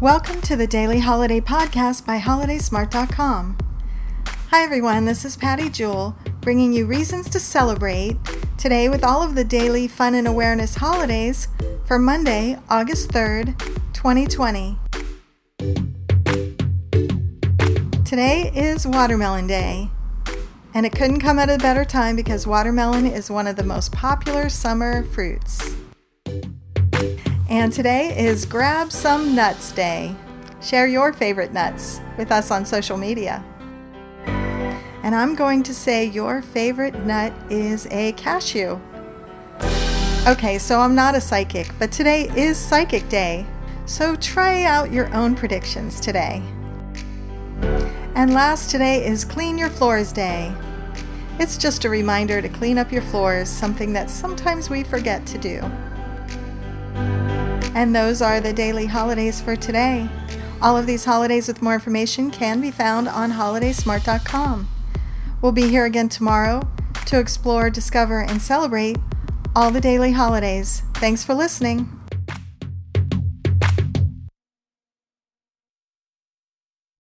Welcome to the Daily Holiday Podcast by HolidaySmart.com. Hi, everyone. This is Patty Jewell bringing you reasons to celebrate today with all of the daily fun and awareness holidays for Monday, August 3rd, 2020. Today is Watermelon Day, and it couldn't come at a better time because watermelon is one of the most popular summer fruits. And today is Grab Some Nuts Day. Share your favorite nuts with us on social media. And I'm going to say your favorite nut is a cashew. Okay, so I'm not a psychic, but today is Psychic Day. So try out your own predictions today. And last, today is Clean Your Floors Day. It's just a reminder to clean up your floors, something that sometimes we forget to do. And those are the daily holidays for today. All of these holidays with more information can be found on holidaysmart.com. We'll be here again tomorrow to explore, discover, and celebrate all the daily holidays. Thanks for listening.